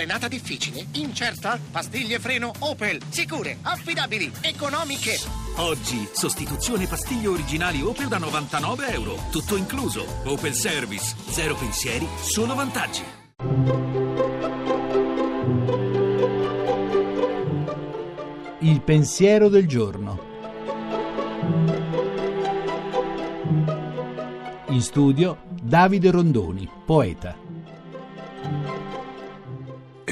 Frenata difficile? Incerta? Pastiglie freno Opel. Sicure, affidabili, economiche. Oggi, sostituzione pastiglie originali Opel da 99 euro. Tutto incluso. Opel Service. Zero pensieri, solo vantaggi. Il pensiero del giorno. In studio Davide Rondoni, poeta.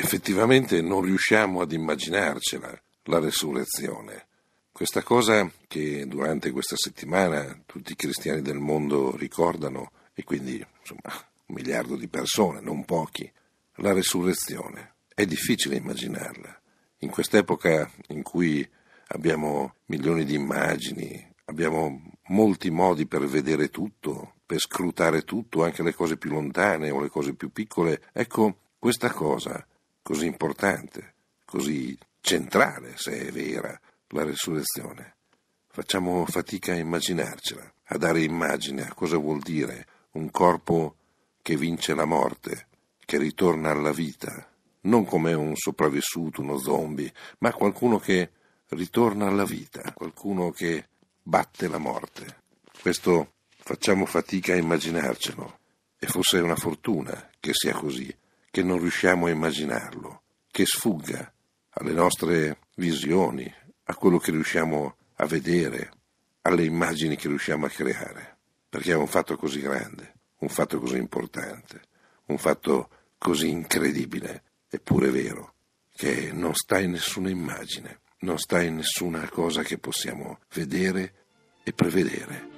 Effettivamente non riusciamo ad immaginarcela la resurrezione. Questa cosa che durante questa settimana tutti i cristiani del mondo ricordano, e quindi insomma un miliardo di persone, non pochi, la resurrezione. È difficile immaginarla. In quest'epoca in cui abbiamo milioni di immagini, abbiamo molti modi per vedere tutto, per scrutare tutto, anche le cose più lontane o le cose più piccole, ecco, questa cosa così importante, così centrale, se è vera, la resurrezione. Facciamo fatica a immaginarcela, a dare immagine a cosa vuol dire un corpo che vince la morte, che ritorna alla vita, non come un sopravvissuto, uno zombie, ma qualcuno che ritorna alla vita, qualcuno che batte la morte. Questo facciamo fatica a immaginarcelo e forse è una fortuna che sia così, che non riusciamo a immaginarlo, che sfugga alle nostre visioni, a quello che riusciamo a vedere, alle immagini che riusciamo a creare, perché è un fatto così grande, un fatto così importante, un fatto così incredibile eppure vero, che non sta in nessuna immagine, non sta in nessuna cosa che possiamo vedere e prevedere.